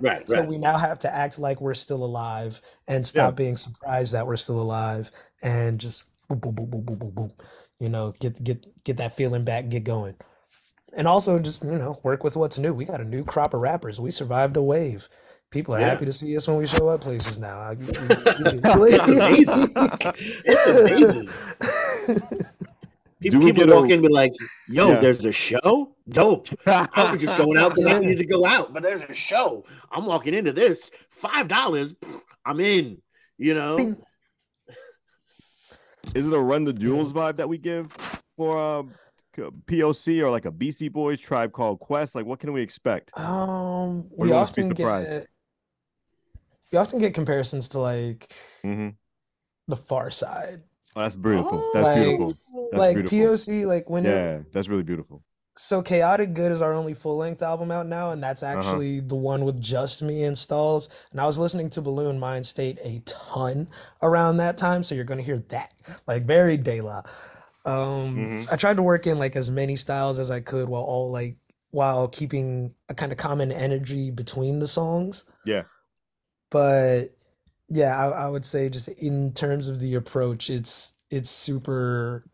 Right, so right. we now have to act like we're still alive and stop being surprised that we're still alive and just boom, boom, boom, boom, boom, boom, boom. You know, get get get that feeling back, get going. And also just, you know, work with what's new. We got a new crop of rappers. We survived a wave. People are Yeah. happy to see us when we show up places now. I- It's amazing. It's amazing. Do People, we people get a- walk in and be like, yo, Yeah. there's a show? Dope. I was just going out because I Yeah. needed to go out, but there's a show. I'm walking into this. Five dollars. I'm in. You know? Bing. Is it a run the jewels vibe that we give for uh, POC or like a Beastie Boys tribe called Quest? Like, what can we expect? Um, Or we you want us to be often surprised? get we often get comparisons to like hmm the Pharcyde. Oh, that's beautiful. That's Like- beautiful. That's like beautiful. POC, like when it, Yeah, that's really beautiful. So Chaotic Good is our only full length album out now, and that's Uh-huh. actually the one with just me installs. And I was listening to Buhloone Mindstate a ton around that time, so you're gonna hear that like very De La. Um, Mhm. I tried to work in like as many styles as I could while all like while keeping a kind of common energy between the songs. Yeah. But yeah, I, I would say just in terms of the approach, it's it's super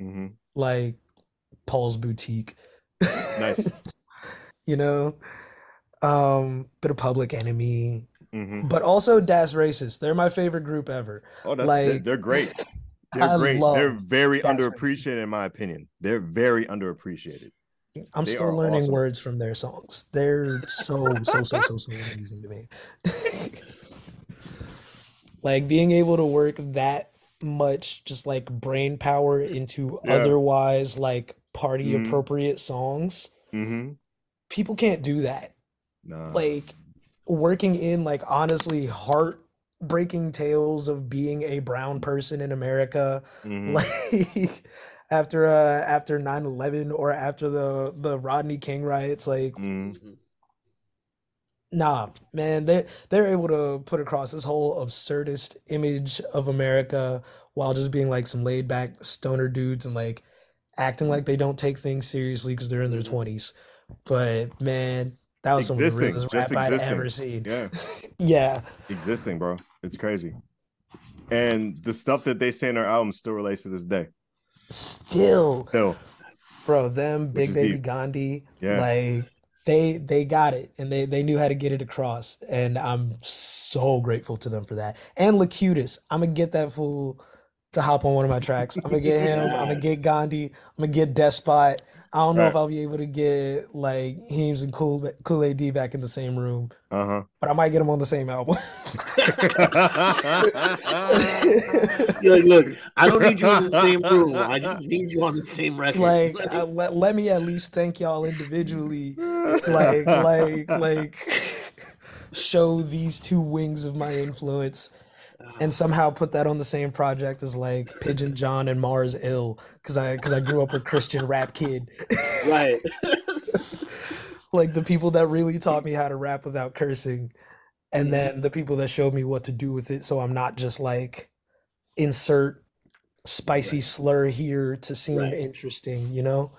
hmm like Paul's Boutique. Nice. You know, um, bit of Public Enemy, hmm but also Das Racist. They're my favorite group ever. Oh, that's, they're, Like, they're great. I They're great. love They're very underappreciated, in my opinion. They're very underappreciated. I'm They still learning awesome. words from their songs. They're so so so so so amazing to me. like being able to work that much just like brain power into Yeah. otherwise like party Mhm. appropriate songs. hmm People can't do that. Nah. like working in like honestly heartbreaking tales of being a brown person in America Mhm. like after uh after 9/11 or after the the Rodney King riots like Mhm. nah man they they're able to put across this whole absurdist image of America while just being like some laid back stoner dudes and like acting like they don't take things seriously because they're in their 20s but man that was the Existing, realest just rap I'd existing. ever seen Yeah, yeah existing, bro. It's crazy. And the stuff that they say in their album still relates to this day. Still, Still, bro, them Which Big Baby deep. Gandhi, Yeah. like they they got it and they they knew how to get it across, and I'm so grateful to them for that. And Lakutis, I'm gonna get that fool to hop on one of my tracks. I'm gonna get him. I'm gonna get Gandhi. I'm gonna get Despot. I don't know if I'll be able to get like Heems and Cool Kool AD back in the same room, uh but I might get them on the same album. You're like, look, I don't need you in the same room. I just need you on the same record. like Let me- uh, let, let me at least thank y'all individually like like like show these two wings of my influence and somehow put that on the same project as like Pigeon John and Mars Ill because I because I grew up a Christian rap kid right. like the people that really taught me how to rap without cursing and mm-hmm. then the people that showed me what to do with it so I'm not just like insert spicy Right. slur here to seem Right. interesting you know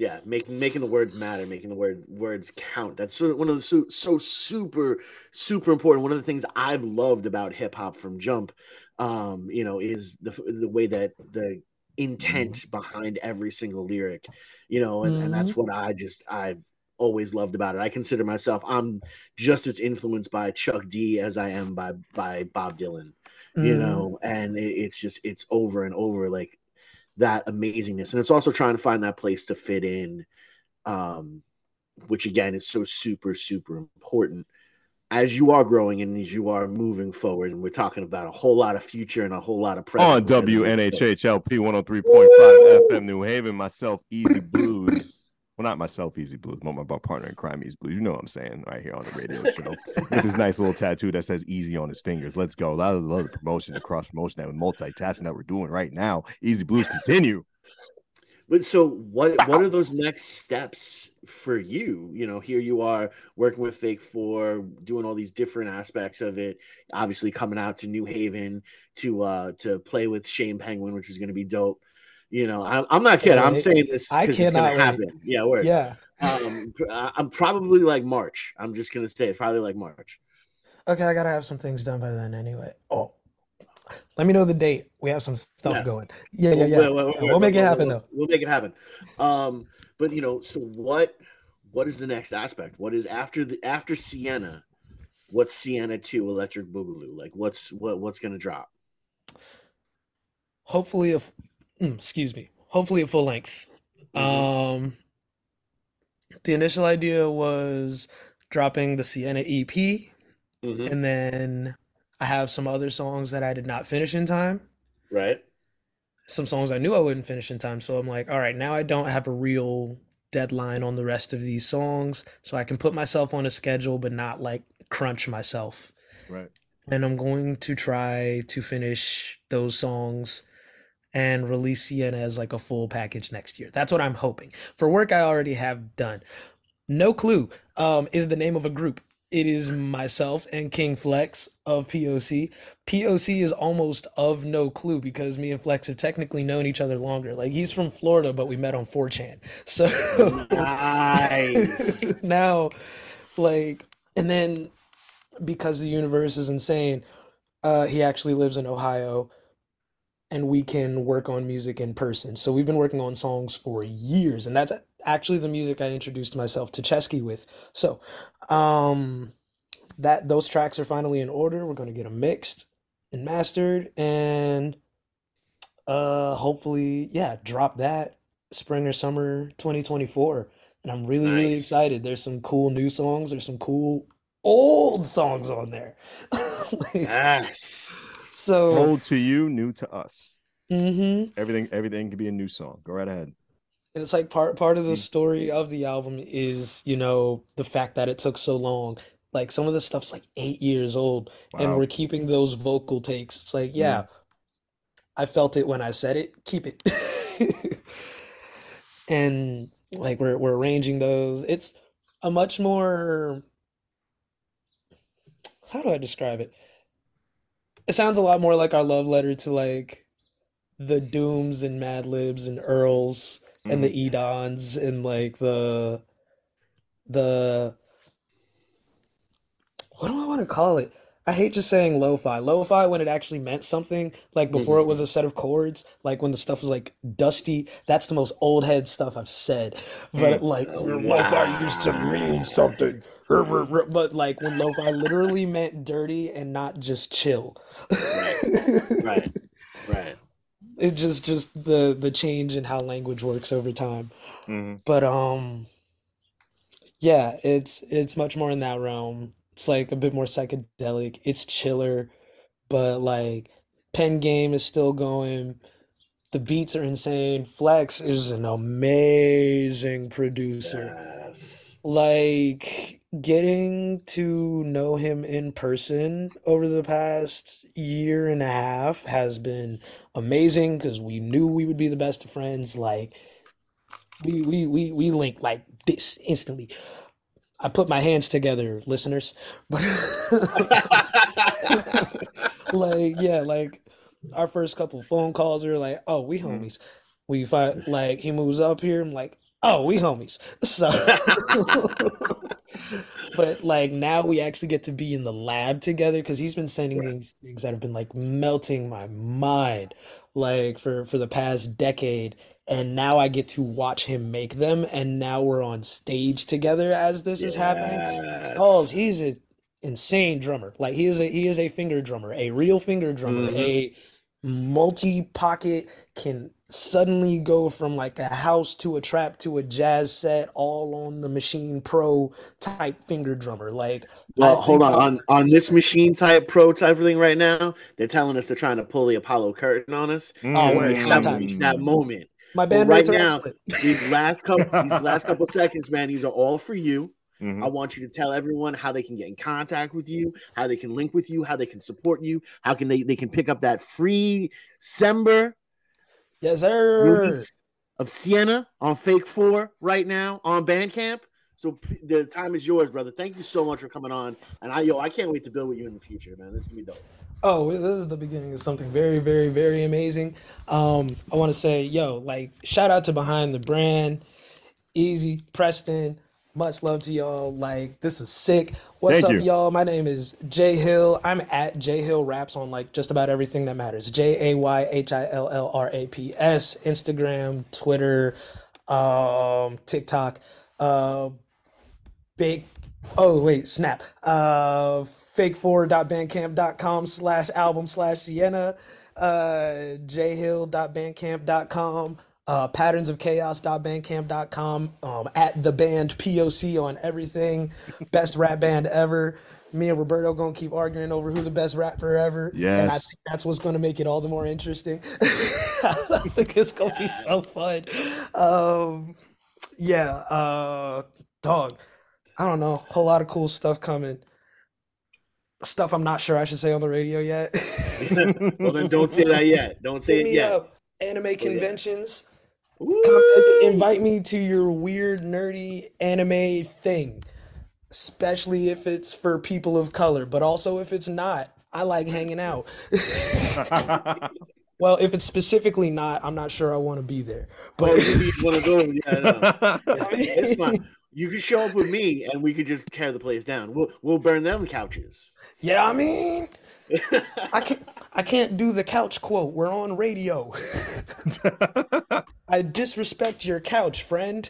yeah, making making the words matter, making the word words count. That's sort of one of the so, so super super important. One of the things I've loved about hip hop from Jump, um, you know, is the the way that the intent behind every single lyric, you know, and, and that's what I just I've always loved about it. I consider myself I'm just as influenced by Chuck D as I am by by Bob Dylan you Mhm. know and it, it's just it's over and over like that amazingness. And it's also trying to find that place to fit in um which again is so super super important. As you are growing and as you are moving forward and we're talking about a whole lot of future and a whole lot of present On within this, so- WNHHLP 103.5 FM New Haven, myself, EZ BlueZ. Well, not myself, EZ BlueZ, but my partner in crime, EZ BlueZ. You know what I'm saying right here on the radio show. With this nice little tattoo that says easy on his fingers. Let's go. A lot lot of promotion, the cross promotion, that multitasking that we're doing right now. EZ BlueZ continue. But so what what are those next steps for you? You know, here you are working with Fake Four, doing all these different aspects of it. Obviously coming out to New Haven to uh to play with Shane Penguin, which is gonna be dope. You know, I'm, I'm not kidding. I'm saying this I 'cause it's gonna cannot happen. Yeah, word. yeah Um, I- I'm probably like March. I'm just gonna say it's probably like March. Okay, I gotta have some things done by then anyway. Oh, let me know the date. We have some stuff Yeah. going. Yeah, yeah, yeah. We'll, we'll- Yeah, we'll- We'll make it happen though. We'll make it happen. Um, but you know, so what? What is the next aspect? What is after the after Sienna? What's Sienna Two Electric Boogaloo? Like, what's what what's gonna drop? Hopefully, a f- mm, excuse me. Hopefully, a full length. Mhm. Um, the initial idea was dropping the Sienna EP, Mhm. and then I have some other songs that I did not finish in time. Right. Some songs I knew I wouldn't finish in time. So I'm like, all right, now I don't have a real deadline on the rest of these songs, so I can put myself on a schedule, but not like crunch myself. Right. and I'm going to try to finish those songs and release Sienna as like a full package next year. That's what I'm hoping. For work I already have done. No Clue um, is the name of a group. It is myself and King Flex of POC. POC is almost of no clue because me and Flex have technically known each other longer. Like he's from Florida, but we met on 4chan. So Nice. now, like, and then because the universe is insane, uh, he actually lives in Ohio, and we can work on music in person. So we've been working on songs for years, and that's actually the music I introduced myself to Ceschi with. So, um, that those tracks are finally in order. We're gonna get them mixed and mastered, and uh, hopefully, yeah, drop that spring or summer 2024. And I'm really, really excited. There's some cool new songs. There's some cool old songs on there. Like, yes. So, Old to you, new to us. mhm. Everything, everything can be a new song. Go right ahead. And it's like part part of the Mm. story of the album is, you know, the fact that it took so long. Like some of the stuff's like eight years old, and we're keeping those vocal takes. It's like, yeah, I felt it when I said it. Keep it. And like we're we're arranging those. It's a much more, how do I describe it? It sounds a lot more like our love letter to like the Dooms and Madlibs and Earls and the mm-hmm. Edans and like the the what do I want to call it? I hate just saying lo-fi. Lo-fi when it actually meant something, like before it was a set of chords, like when the stuff was like dusty. That's the most old head stuff I've said. But like lo-fi used to mean something. But like when lo-fi literally meant dirty and not just chill. Right. Right. It just just the the change in how language works over time. hmm But um yeah, it's it's much more in that realm. It's like a bit more psychedelic. It's chiller, but like pen game is still going. The beats are insane. Flex is an amazing producer. Yes. Like getting to know him in person over the past year and a half has been amazing because we knew we would be the best of friends. Like we we we we linked like this instantly. I put my hands together, listeners. But like yeah, like our first couple phone calls are like, oh, we Mhm. homies. We find like he moves up here, I'm like, oh, we homies. So but like now we actually get to be in the lab together because he's been sending these things that have been like melting my mind like for for the past decade and now I get to watch him make them and now we're on stage together as this is happening. Yes. Stalls, he's an insane drummer. Like he is a he is a finger drummer, a real finger drummer, Mhm. a multi-pocket can suddenly go from like a house to a trap to a jazz set all on the Machine Pro type finger drummer. Like Well, I hold on. I- On on this machine type pro type thing right now, they're telling us they're trying to pull the Apollo curtain on us. Oh, It's that, it's that moment. My But bandmates right are now, excellent. these last couple these last couple seconds, man, these are all for you. Mhm. I want you to tell everyone how they can get in contact with you, how they can link with you, how they can support you, how can they, they can pick up that free Sember Yes, sir. of Sienna on Fake Four right now on Bandcamp. So the time is yours, brother. Thank you so much for coming on. And I yo, I can't wait to build with you in the future, man. This is gonna be dope. Oh, this is the beginning of something very, very, very amazing. Um, I want to say, yo, like, shout out to Behind the Brand, Easy, Preston. Much love to y'all. Like, this is sick. What's Thank up, you. y'all? My name is Jay Hill. I'm at Jay Hill Raps on like just about everything that matters. J A Y H I L L R A P S, Instagram, Twitter, um, TikTok. Uh, big oh wait snap. Uh fake4.bandcamp.com slash album slash sienna. Uh jhill.bandcamp.com uh patternsofchaos.bandcamp.com um at the band poc on everything. Best rap band ever. Me and roberto gonna keep arguing over who the best rapper ever and i Yes. think that's what's gonna make it all the more interesting. I think it's gonna be so fun. Um yeah uh dog I don't know, a whole lot of cool stuff coming. Stuff I'm not sure I should say on the radio yet. Well, then don't say that yet. Don't say Hit it yet. up. Anime conventions. Come, invite me to your weird, nerdy anime thing, especially if it's for people of color, but also if it's not. I like hanging out. well, if it's specifically not, I'm not sure I want to be there. Oh, But you need one of those. Yeah, I know. Yeah, it's fine. You could show up with me, and we could just tear the place down. We'll we'll burn them couches. yeah, I mean, I can't I can't do the couch quote. We're on radio. I disrespect your couch, friend.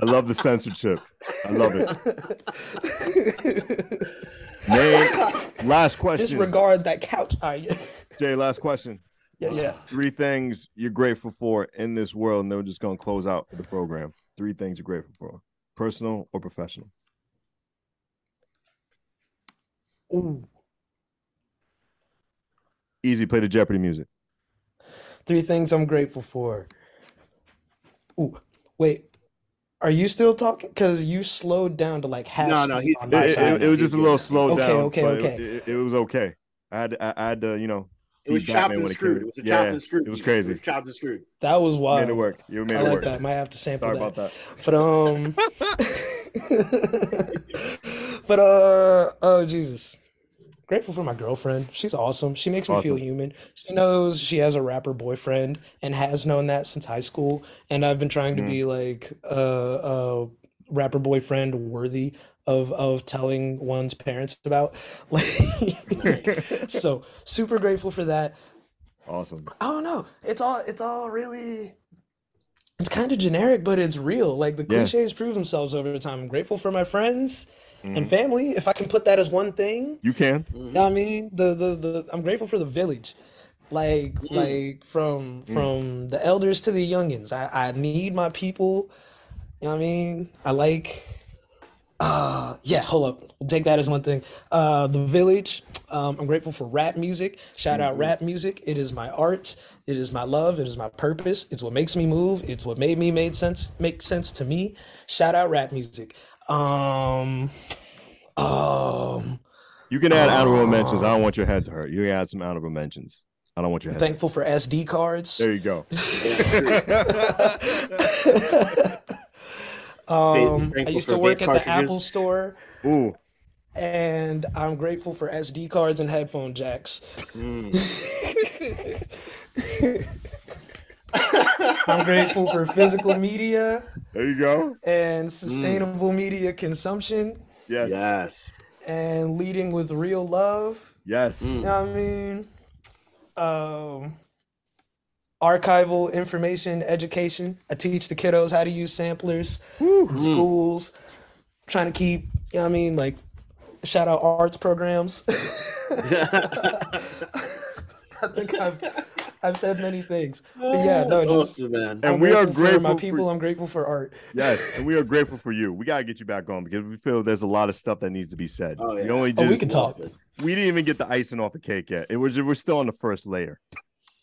I love the censorship. I love it. Name, last question. Disregard that couch. All right, yeah, Jay, last question. Yeah, yeah. Three things you're grateful for in this world, and then we're just gonna close out the program. Three things you're grateful for, personal or professional. Ooh. Easy, play the Jeopardy music. Three things I'm grateful for. Ooh, wait. Are you still talking? Because you slowed down to like half No, no, speed he's- on It, it- it was just a little Easy. slowed Okay, down. okay, but it- okay. It, it was okay. I had, I, I had to, you know, It was chopped and when it screwed. It was a Yeah, chopped and screwed. it was It crazy. was chopped and screwed. That was made wild. it work. You made I it like work. that. Might have to sample Sorry that. about that. But um, but uh, oh Jesus, grateful for my girlfriend. She's awesome. She makes me feel human. She knows she has a rapper boyfriend and has known that since high school. And I've been trying to Mhm. be like uh, uh, rapper boyfriend worthy of of telling one's parents about. Like, so super grateful for that. Awesome. I don't know. It's all it's all really it's kind of generic, but it's real. Like the Yeah. cliches prove themselves over time. I'm grateful for my friends Mhm. and mm-hmm. family. If I can put that as one thing, You can. Mm-hmm. you know I mean, the the the I'm grateful for the village. Like mm-hmm. like from mm. from the elders to the youngins. I I need my people. You know what I mean? I like uh yeah, hold up. We'll take that as one thing. Uh the village. Um I'm grateful for rap music. Shout out rap music. It is my art. It is my love. It is my purpose. It's what makes me move. It's what made me made sense make sense to me. Shout out rap music. Um um You can add honorable mentions. I don't want your head to hurt. You can add some honorable mentions. I don't want your head. to hurt. thankful for SD cards. There you go. um, I used to work vape at the. Apple store, Ooh. and I'm grateful for SD cards and headphone jacks. Mm. I'm grateful for physical media There you go. and sustainable media consumption Yes. Yes. and leading with real love. Yes. You know what I mean? Um, archival information education. I teach the kiddos how to use samplers in schools. trying to keep, you know what I mean, like shout out arts programs. I think I've I've said many things. But yeah, no, That's just awesome, man. And I'm we are grateful for grateful my for- people. I'm grateful for art. Yes, and we are grateful for you. We gotta get you back on because we feel there's a lot of stuff that needs to be said. Oh, We yeah. only Oh, we can talk. we didn't even get the icing off the cake yet. It was we're still on the first layer.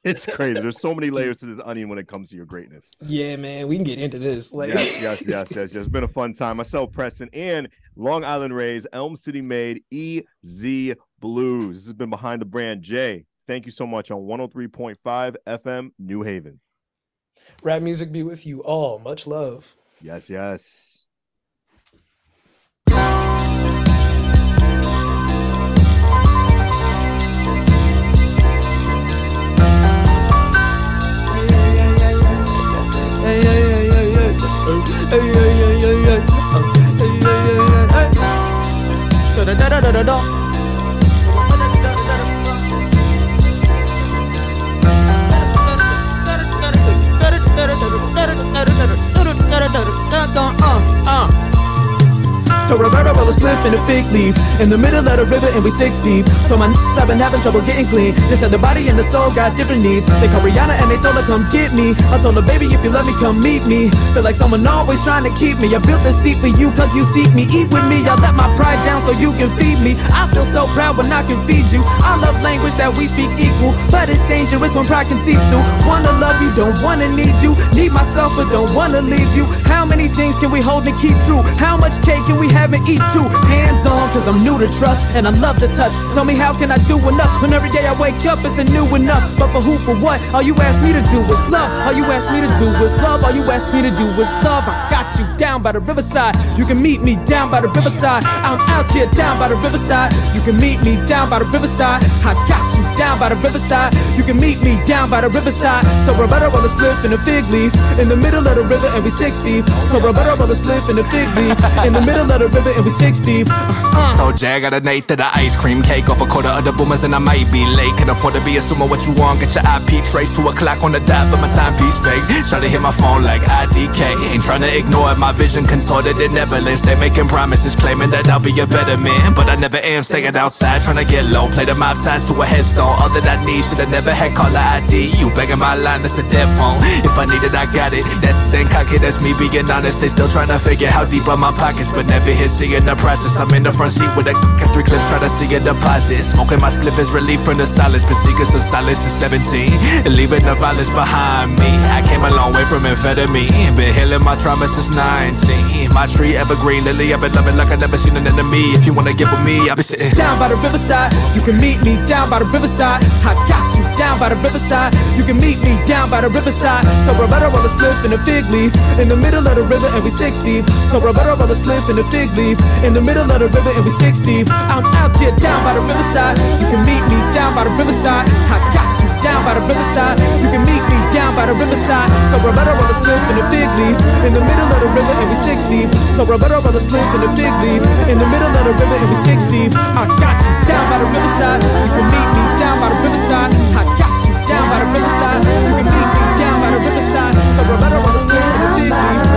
It's crazy. There's so many layers to this onion when it comes to your greatness. Yeah, man, we can get into this. Like, Yes, yes, yes, yes, yes. It's been a fun time. Myself, Preston, and Long Island Rays, Elm City made EZ BlueZ. This has been behind the brand Jay. Thank you so much on 103.5 FM New Haven. rap music be with you all. Much love. Yes, yes. da da da da da To Roberto roll a spliff in a fig leaf In the middle of the river and we six deep. Told my i've been having trouble getting clean. Just said the body and the soul got different needs. They called Rihanna and they told her come get me. I told her baby if you love me come meet me. Feel like someone always trying to keep me. I built this seat for you cause you seek me. Eat with me, I let my pride down so you can feed me. I feel so proud when I can feed you. I love language that we speak equal But it's dangerous when pride can seep through. Wanna love you, don't wanna need you. Need myself but don't wanna leave you. How many things can we hold and keep true? How much cake can we have and eat too? Hands on cause I'm new to trust and I love to touch. Tell me how can I do enough When every day I wake up it's a new enough? But for who, for what? All you ask me to do is love. All you ask me to do is love. All you ask me to do is love. I got you down by the riverside. You can meet me down by the riverside. I'm out here down by the riverside. You can meet me down by the riverside. I got you down by the riverside. You can meet me down by the riverside. So Roberta roll a spliff in a fig leaf In the middle of the river and we six deep So Roberta roll a spliff in a fig leaf In the middle of the river and we six deep uh, Jay I got a night to the ice cream cake off a quarter of the boomers and I might be late. Can afford to be assuming what you want. Get your IP traced to a clock on the dot, but my timepiece fake. Try to hit my phone like IDK. Ain't trying to ignore it. My vision contorted in Neverland. Stay making promises, claiming that I'll be a better man. But I never am. Staying outside, trying to get low. Play the mob ties to a headstone. All that I need, should've never had caller ID. You begging my line, that's a dead phone. If I need it, I got it. That thing cocky, that's me being honest. They still trying to figure how deep are my pockets, but never here seeing the process. I'm in the front seat with a and three clips, try to see a deposit. Smoking my spliff is relief from the silence. Been seeking some solace since 17. And leaving the violence behind me. I came a long way from amphetamine. Been healing my trauma since 19. My tree evergreen lily, I've been loving like I never seen an enemy. If you wanna get with me, I'll be sitting down by the riverside. You can meet me down by the riverside. I got you down by the riverside. You can meet me down by the riverside. So Roberta roll a spliff in a fig leaf in the middle of the river and we six deep. So Roberta roll a spliff in a fig leaf in the middle of the river and we six deep. I'm out here down by the riverside. You can meet me down by the riverside. I got you down by the riverside. You can meet me down by the riverside. So Roberta roll a spliff in a fig leaf in the middle of the river and we six deep. So Roberta roll a spliff in a fig leaf in the middle of the river and we six deep. I got you down by the riverside. You can meet me down by the riverside. I got you down by the riverside. You can meet me down by the riverside. So remember on the spirit of the big